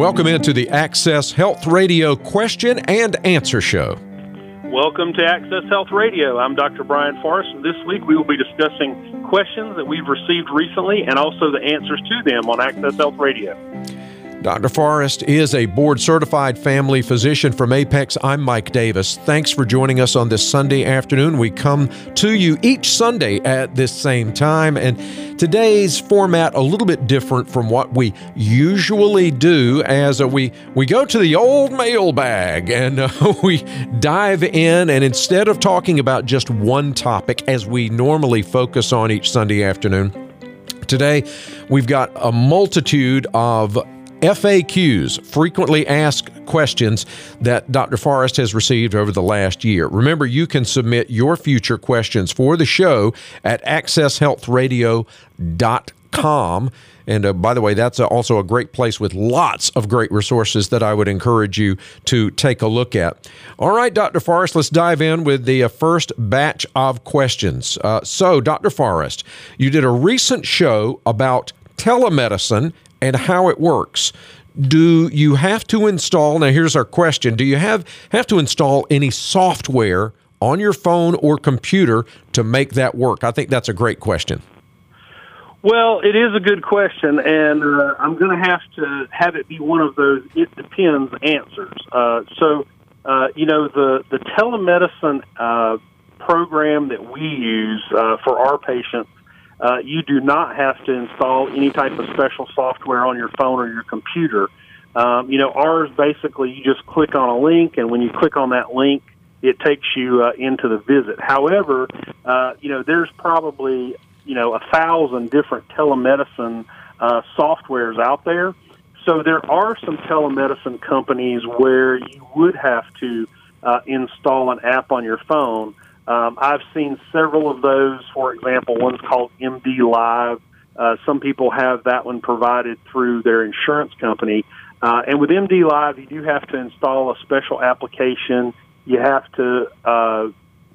Welcome into the Access Health Radio question and answer show. Welcome to Access Health Radio. I'm Dr. Brian Forrest, and this week we will be discussing questions that we've received recently and also the answers to them on Access Health Radio. Dr. Forrest is a board certified family physician from Apex. I'm Mike Davis. Thanks for joining us on this Sunday afternoon. We come to you each Sunday at this same time, and today's format a little bit different from what we usually do as we we go to the old mailbag and uh, we dive in and instead of talking about just one topic as we normally focus on each Sunday afternoon, today we've got a multitude of FAQs, frequently asked questions that Dr. Forrest has received over the last year. Remember, you can submit your future questions for the show at accesshealthradio.com. And uh, by the way, that's also a great place with lots of great resources that I would encourage you to take a look at. All right, Dr. Forrest, let's dive in with the uh, first batch of questions. Uh, so, Dr. Forrest, you did a recent show about telemedicine and how it works. Do you have to install? Now, here's our question: Do you have have to install any software on your phone or computer to make that work? I think that's a great question. Well, it is a good question, and uh, I'm going to have to have it be one of those "it depends" answers. Uh, so, uh, you know, the the telemedicine uh, program that we use uh, for our patients uh, you do not have to install any type of special software on your phone or your computer. Um, you know, ours basically you just click on a link, and when you click on that link, it takes you uh, into the visit. However, uh, you know, there's probably you know a thousand different telemedicine uh, softwares out there. So there are some telemedicine companies where you would have to uh, install an app on your phone. Um, I've seen several of those. For example, one's called MD Live. Uh, some people have that one provided through their insurance company. Uh, and with MD Live, you do have to install a special application. You have to, uh,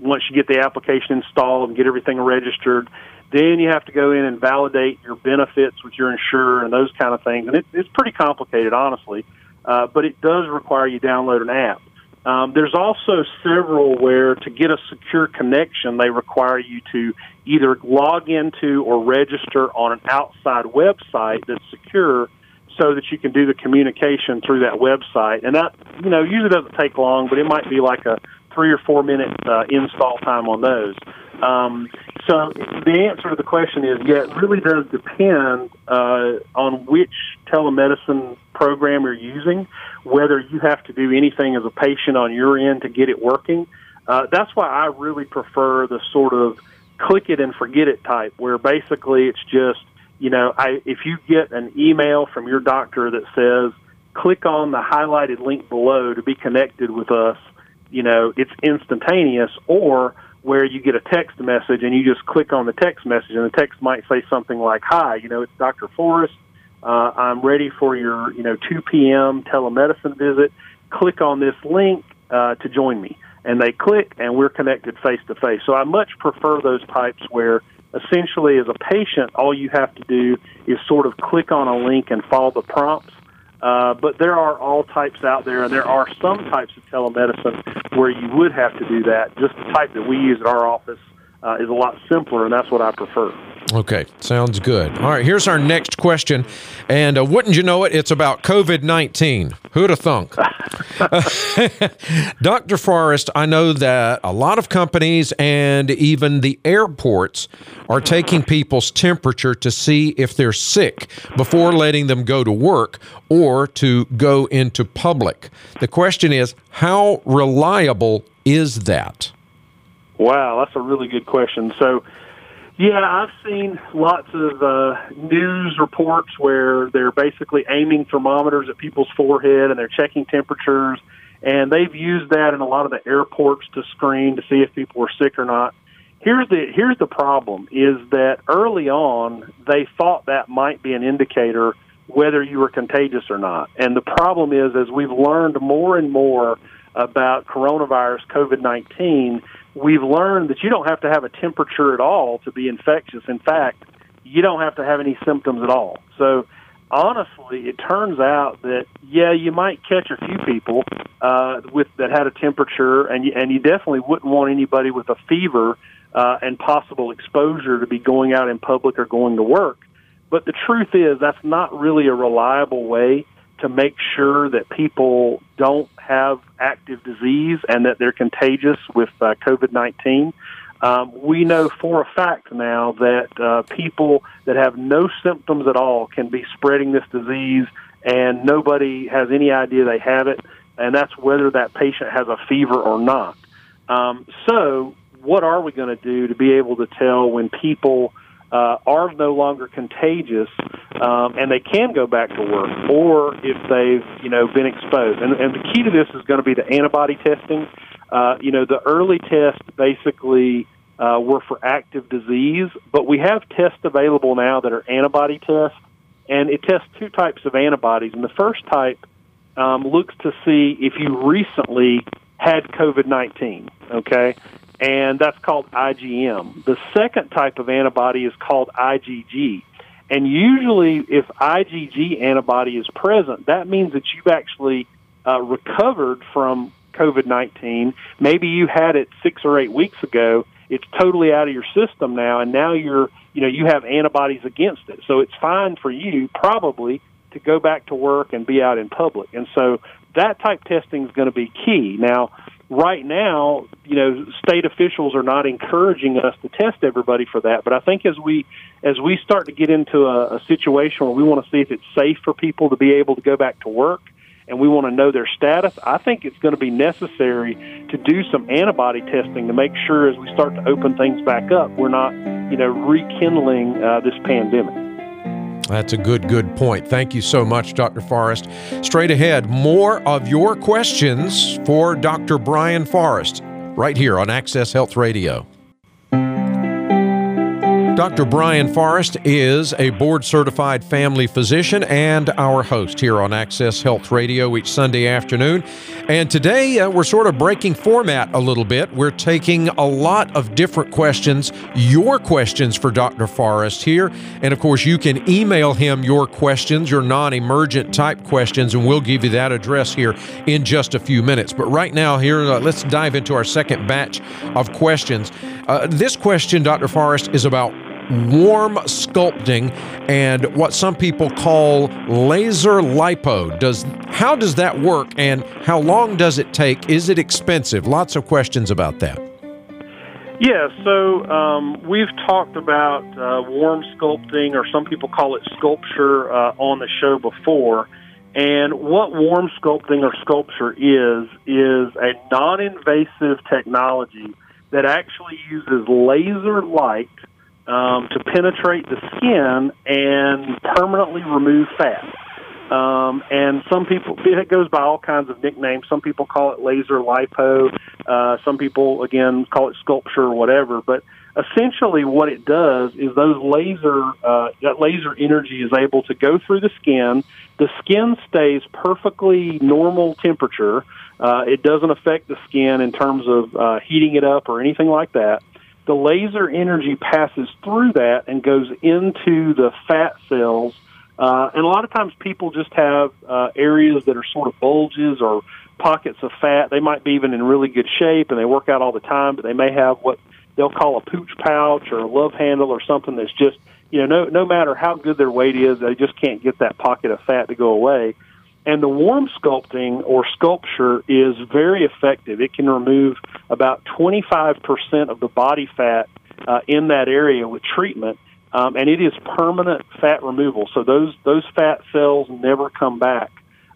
once you get the application installed and get everything registered, then you have to go in and validate your benefits with your insurer and those kind of things. And it, it's pretty complicated, honestly, uh, but it does require you download an app. Um, there's also several where to get a secure connection, they require you to either log into or register on an outside website that's secure so that you can do the communication through that website. And that, you know, usually doesn't take long, but it might be like a three or four minute uh, install time on those. Um, so the answer to the question is, yeah, it really does depend uh, on which telemedicine program you're using, whether you have to do anything as a patient on your end to get it working. Uh, that's why I really prefer the sort of click it and forget it type, where basically it's just, you know, I, if you get an email from your doctor that says, click on the highlighted link below to be connected with us, you know, it's instantaneous, or where you get a text message and you just click on the text message and the text might say something like, "Hi, you know, it's Dr. Forrest. Uh, I'm ready for your, you know, 2 p.m. telemedicine visit. Click on this link uh, to join me." And they click, and we're connected face to face. So I much prefer those types where essentially, as a patient, all you have to do is sort of click on a link and follow the prompts uh, but there are all types out there, and there are some types of telemedicine where you would have to do that. Just the type that we use at our office uh, is a lot simpler, and that's what I prefer. Okay, sounds good. All right, here's our next question. And uh, wouldn't you know it, it's about COVID 19. Who'd have thunk? Dr. Forrest, I know that a lot of companies and even the airports are taking people's temperature to see if they're sick before letting them go to work or to go into public. The question is, how reliable is that? Wow, that's a really good question. So, yeah, I've seen lots of uh, news reports where they're basically aiming thermometers at people's forehead and they're checking temperatures, and they've used that in a lot of the airports to screen to see if people are sick or not. Here's the here's the problem: is that early on they thought that might be an indicator whether you were contagious or not, and the problem is as we've learned more and more about coronavirus, COVID nineteen we've learned that you don't have to have a temperature at all to be infectious. In fact, you don't have to have any symptoms at all. So honestly, it turns out that yeah, you might catch a few people uh, with that had a temperature, and you, and you definitely wouldn't want anybody with a fever uh, and possible exposure to be going out in public or going to work. But the truth is, that's not really a reliable way to make sure that people don't have active disease and that they're contagious with uh, COVID 19. Um, we know for a fact now that uh, people that have no symptoms at all can be spreading this disease, and nobody has any idea they have it, and that's whether that patient has a fever or not. Um, so, what are we going to do to be able to tell when people uh, are no longer contagious um, and they can go back to work, or if they've you know been exposed? And, and the key to this is going to be the antibody testing. Uh, you know, the early tests basically uh, were for active disease, but we have tests available now that are antibody tests, and it tests two types of antibodies. And the first type um, looks to see if you recently had COVID 19, okay? And that's called IgM. The second type of antibody is called IgG. And usually, if IgG antibody is present, that means that you've actually uh, recovered from COVID 19. Maybe you had it six or eight weeks ago. It's totally out of your system now, and now you're, you know, you have antibodies against it. So it's fine for you, probably, to go back to work and be out in public. And so that type testing is going to be key. Now, right now, you know, state officials are not encouraging us to test everybody for that. But I think as we as we start to get into a, a situation where we want to see if it's safe for people to be able to go back to work, and we want to know their status, I think it's going to be necessary to do some antibody testing to make sure as we start to open things back up, we're not, you know, rekindling uh, this pandemic. That's a good, good point. Thank you so much, Dr. Forrest. Straight ahead, more of your questions for Dr. Brian Forrest right here on Access Health Radio. Dr. Brian Forrest is a board certified family physician and our host here on Access Health Radio each Sunday afternoon. And today uh, we're sort of breaking format a little bit. We're taking a lot of different questions, your questions for Dr. Forrest here. And of course, you can email him your questions, your non emergent type questions, and we'll give you that address here in just a few minutes. But right now, here, uh, let's dive into our second batch of questions. Uh, this question, Dr. Forrest, is about warm sculpting and what some people call laser lipo. Does how does that work and how long does it take? Is it expensive? Lots of questions about that. Yeah, so um, we've talked about uh, warm sculpting, or some people call it SculpSure, uh, on the show before. And what warm sculpting or SculpSure is, is a non invasive technology that actually uses laser light um, to penetrate the skin and permanently remove fat. Um, and some people, it goes by all kinds of nicknames. Some people call it laser lipo. Uh, some people, again, call it SculpSure or whatever. But essentially, what it does is those laser, uh, that laser energy is able to go through the skin. The skin stays perfectly normal temperature. Uh, it doesn't affect the skin in terms of uh, heating it up or anything like that the laser energy passes through that and goes into the fat cells. Uh, and a lot of times people just have uh, areas that are sort of bulges or pockets of fat. They might be even in really good shape and they work out all the time, but they may have what they'll call a pooch pouch or a love handle or something that's just, you know, no, no matter how good their weight is, they just can't get that pocket of fat to go away. And the warm sculpting or SculpSure is very effective. It can remove about 25% of the body fat uh, in that area with treatment, um, and it is permanent fat removal. So those those fat cells never come back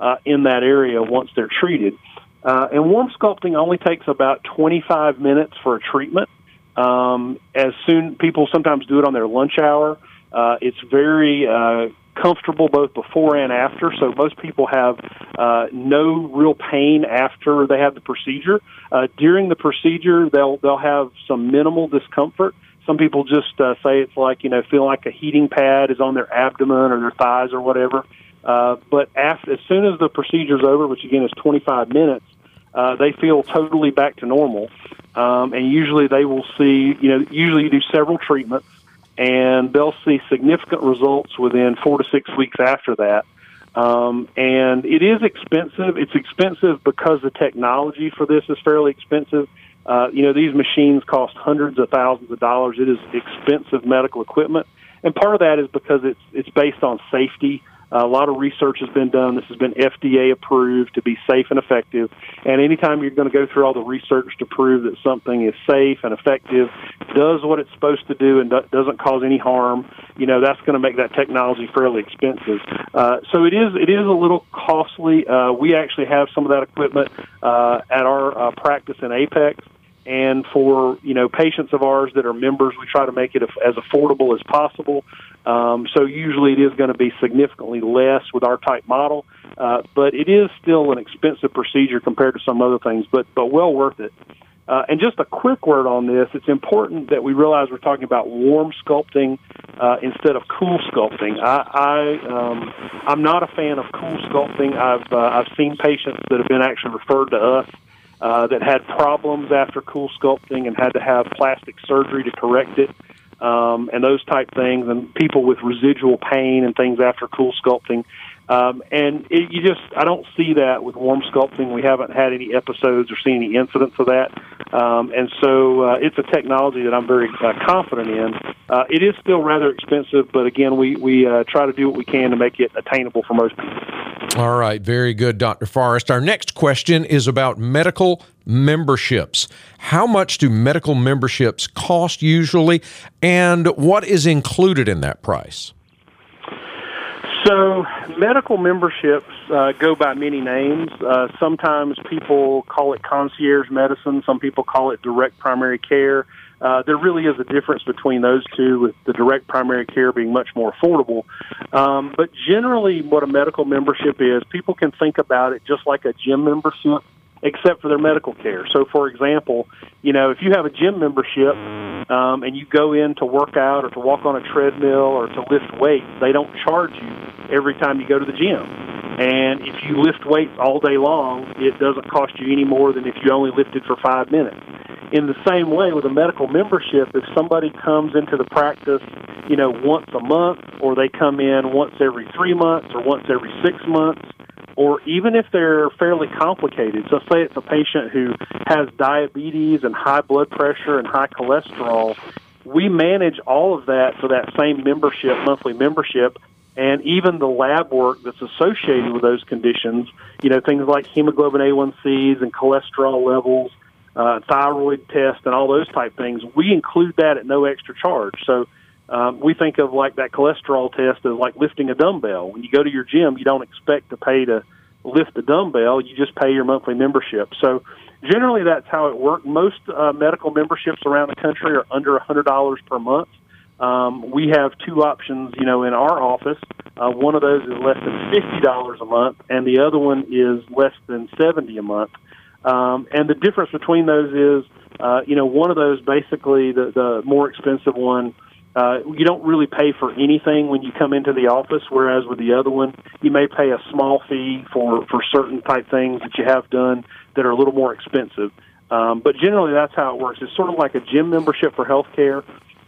uh, in that area once they're treated. Uh, and warm sculpting only takes about 25 minutes for a treatment. Um, as soon people sometimes do it on their lunch hour. Uh, it's very uh, comfortable both before and after. So most people have uh, no real pain after they have the procedure. Uh, during the procedure, they'll they'll have some minimal discomfort. Some people just uh, say it's like you know feel like a heating pad is on their abdomen or their thighs or whatever. Uh, but after, as soon as the procedure's over, which again is 25 minutes, uh, they feel totally back to normal. Um, and usually they will see, you know, usually you do several treatments and they'll see significant results within four to six weeks after that. Um, and it is expensive. It's expensive because the technology for this is fairly expensive. Uh, you know, these machines cost hundreds of thousands of dollars. It is expensive medical equipment, and part of that is because it's it's based on safety. A lot of research has been done. This has been FDA approved to be safe and effective. And anytime you're going to go through all the research to prove that something is safe and effective, does what it's supposed to do, and do- doesn't cause any harm, you know that's going to make that technology fairly expensive. Uh, so it is it is a little costly. Uh, we actually have some of that equipment uh, at our uh, practice in Apex and for you know patients of ours that are members, we try to make it as affordable as possible. Um, so usually it is going to be significantly less with our type model, uh, but it is still an expensive procedure compared to some other things, but but well worth it. Uh, and just a quick word on this: it's important that we realize we're talking about warm sculpting uh, instead of cool sculpting. I, I um, I'm not a fan of cool sculpting. I've uh, I've seen patients that have been actually referred to us uh, that had problems after cool sculpting and had to have plastic surgery to correct it, um, and those type things, and people with residual pain and things after cool sculpting. Um, and it, you just, I don't see that with warm sculpting. We haven't had any episodes or seen any incidents of that. Um, and so uh, it's a technology that I'm very uh, confident in. Uh, it is still rather expensive, but again, we, we uh, try to do what we can to make it attainable for most people. All right, very good, Dr. Forrest. Our next question is about medical memberships. How much do medical memberships cost usually, and what is included in that price? So, medical memberships uh, go by many names. Uh, sometimes people call it concierge medicine, some people call it direct primary care. Uh, there really is a difference between those two, with the direct primary care being much more affordable. Um, but generally, what a medical membership is, people can think about it just like a gym membership except for their medical care. So, for example, you know, if you have a gym membership um, and you go in to work out or to walk on a treadmill or to lift weights, they don't charge you every time you go to the gym. And if you lift weights all day long, it doesn't cost you any more than if you only lifted for five minutes. In the same way with a medical membership, if somebody comes into the practice, you know, once a month, or they come in once every three months, or once every six months, or even if they're fairly complicated. So, say it's a patient who has diabetes and high blood pressure and high cholesterol, we manage all of that for that same membership, monthly membership, and even the lab work that's associated with those conditions. You know, things like hemoglobin A1Cs and cholesterol levels, uh, thyroid test, and all those type things. We include that at no extra charge. So um, we think of like that cholesterol test as like lifting a dumbbell. When you go to your gym, you don't expect to pay to lift the dumbbell. You just pay your monthly membership. So generally, that's how it works. Most uh, medical memberships around the country are under a hundred dollars per month. Um, we have two options, you know, in our office. Uh, one of those is less than fifty dollars a month, and the other one is less than seventy a month. Um, and the difference between those is, uh, you know, one of those basically the the more expensive one uh, you don't really pay for anything when you come into the office, whereas with the other one, you may pay a small fee for, for certain type things that you have done that are a little more expensive. Um, but generally, that's how it works. It's sort of like a gym membership for healthcare.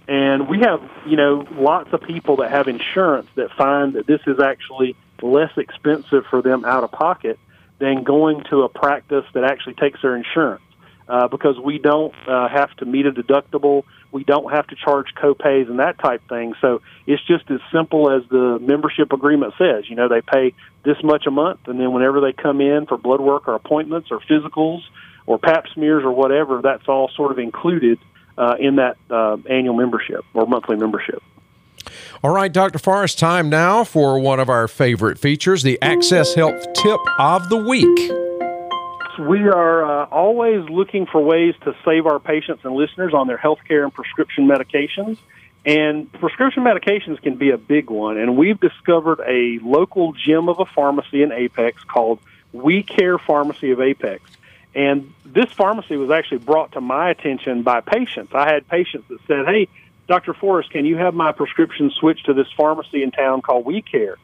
And we have, you know, lots of people that have insurance that find that this is actually less expensive for them out of pocket than going to a practice that actually takes their insurance. Uh, because we don't uh, have to meet a deductible we don't have to charge copays and that type thing. So it's just as simple as the membership agreement says. You know, they pay this much a month, and then whenever they come in for blood work or appointments or physicals or pap smears or whatever, that's all sort of included uh, in that uh, annual membership or monthly membership. All right, Dr. Forrest, time now for one of our favorite features the Access Health Tip of the Week we are uh, always looking for ways to save our patients and listeners on their health care and prescription medications. And prescription medications can be a big one. And we've discovered a local gem of a pharmacy in Apex called We Care Pharmacy of Apex. And this pharmacy was actually brought to my attention by patients. I had patients that said, Hey, Dr. Forrest, can you have my prescription switched to this pharmacy in town called We Care?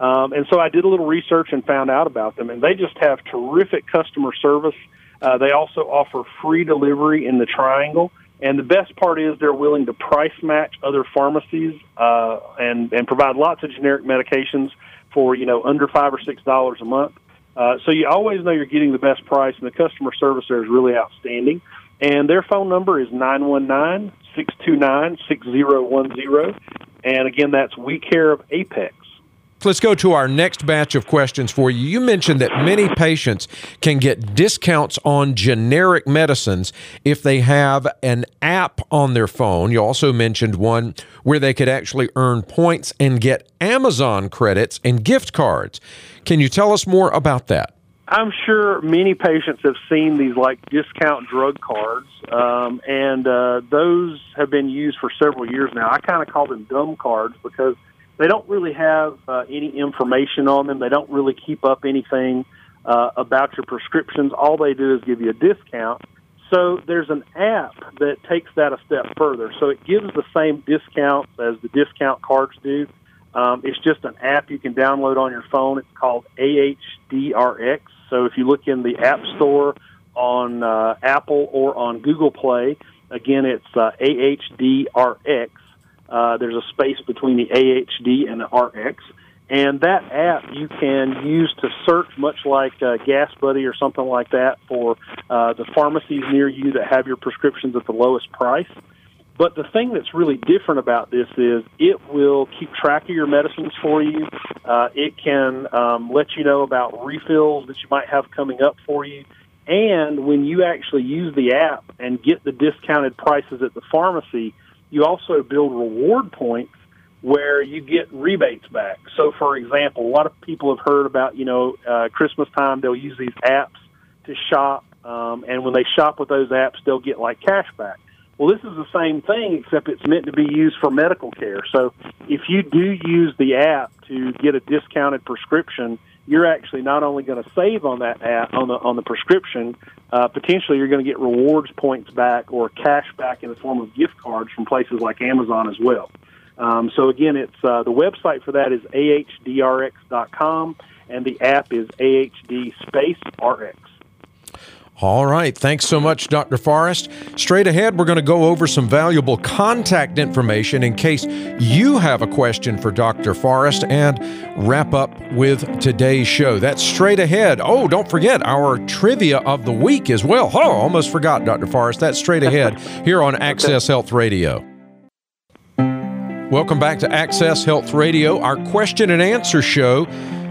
Um, and so I did a little research and found out about them, and they just have terrific customer service. Uh, they also offer free delivery in the Triangle. And the best part is they're willing to price match other pharmacies uh, and and provide lots of generic medications for you know under five or six dollars a month. Uh, so you always know you're getting the best price, and the customer service there is really outstanding. And their phone number is nine one nine six two nine six zero one zero. And again, that's We Care of Apex. Let's go to our next batch of questions for you. You mentioned that many patients can get discounts on generic medicines if they have an app on their phone. You also mentioned one where they could actually earn points and get Amazon credits and gift cards. Can you tell us more about that? I'm sure many patients have seen these like discount drug cards, um, and uh, those have been used for several years now. I kind of call them dumb cards because they don't really have uh, any information on them. They don't really keep up anything uh, about your prescriptions. All they do is give you a discount. So there's an app that takes that a step further. So it gives the same discounts as the discount cards do. Um, it's just an app you can download on your phone. It's called AHDRX. So if you look in the App Store on uh, Apple or on Google Play, again, it's uh, AHDRX. Uh, there's a space between the AHD and the RX. And that app you can use to search, much like uh, Gas Buddy or something like that, for uh, the pharmacies near you that have your prescriptions at the lowest price. But the thing that's really different about this is it will keep track of your medicines for you. Uh, it can um, let you know about refills that you might have coming up for you. And when you actually use the app and get the discounted prices at the pharmacy, you also build reward points where you get rebates back. So, for example, a lot of people have heard about, you know, uh, Christmas time, they'll use these apps to shop. Um, and when they shop with those apps, they'll get like cash back. Well, this is the same thing, except it's meant to be used for medical care. So, if you do use the app to get a discounted prescription, you're actually not only going to save on that app, on the on the prescription, uh, potentially you're going to get rewards points back or cash back in the form of gift cards from places like Amazon as well. Um, so again, it's uh, the website for that is ahdrx.com, and the app is ahd space rx. All right. Thanks so much, Dr. Forrest. Straight ahead, we're going to go over some valuable contact information in case you have a question for Dr. Forrest and wrap up with today's show. That's straight ahead. Oh, don't forget our trivia of the week as well. Oh, almost forgot, Dr. Forrest. That's straight ahead here on Access Health Radio. Welcome back to Access Health Radio, our question and answer show.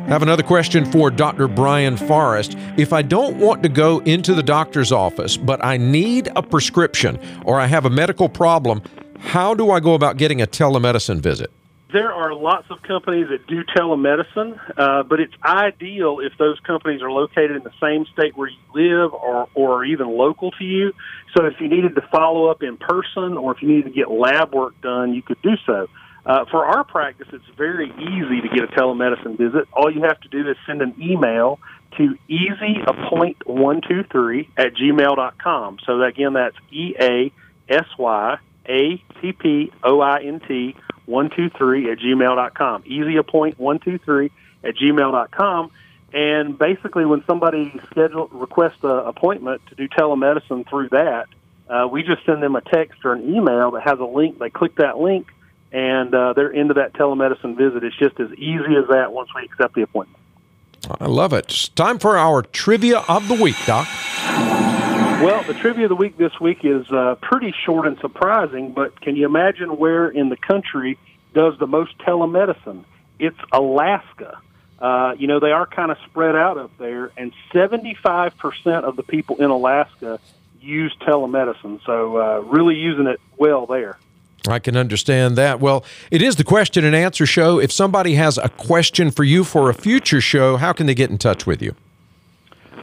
Have another question for Dr. Brian Forrest. If I don't want to go into the doctor's office, but I need a prescription or I have a medical problem, how do I go about getting a telemedicine visit? There are lots of companies that do telemedicine, uh, but it's ideal if those companies are located in the same state where you live or, or even local to you. So if you needed to follow up in person or if you needed to get lab work done, you could do so. Uh, for our practice, it's very easy to get a telemedicine visit. All you have to do is send an email to easyappoint123 at gmail.com. So again, that's E A S Y A P P O I N T 123 at gmail.com. Easyappoint123 at gmail.com. And basically, when somebody schedule requests an appointment to do telemedicine through that, uh, we just send them a text or an email that has a link. They click that link, and uh, they're into that telemedicine visit. It's just as easy as that once we accept the appointment. I love it. It's time for our trivia of the week, Doc. Well, the trivia of the week this week is uh, pretty short and surprising, but can you imagine where in the country does the most telemedicine? It's Alaska. Uh, you know, they are kind of spread out up there, and 75% of the people in Alaska use telemedicine. So, uh, really using it well there. I can understand that. Well, it is the question and answer show. If somebody has a question for you for a future show, how can they get in touch with you?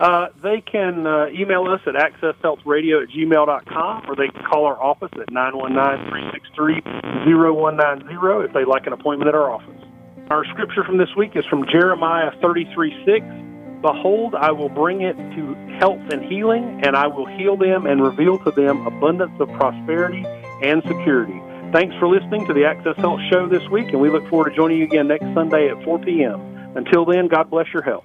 Uh, they can uh, email us at accesshealthradio at gmail.com or they can call our office at 919-363-0190 if they'd like an appointment at our office. Our scripture from this week is from Jeremiah 33 6. Behold, I will bring it to health and healing, and I will heal them and reveal to them abundance of prosperity and security. Thanks for listening to the Access Health Show this week, and we look forward to joining you again next Sunday at 4 p.m. Until then, God bless your health.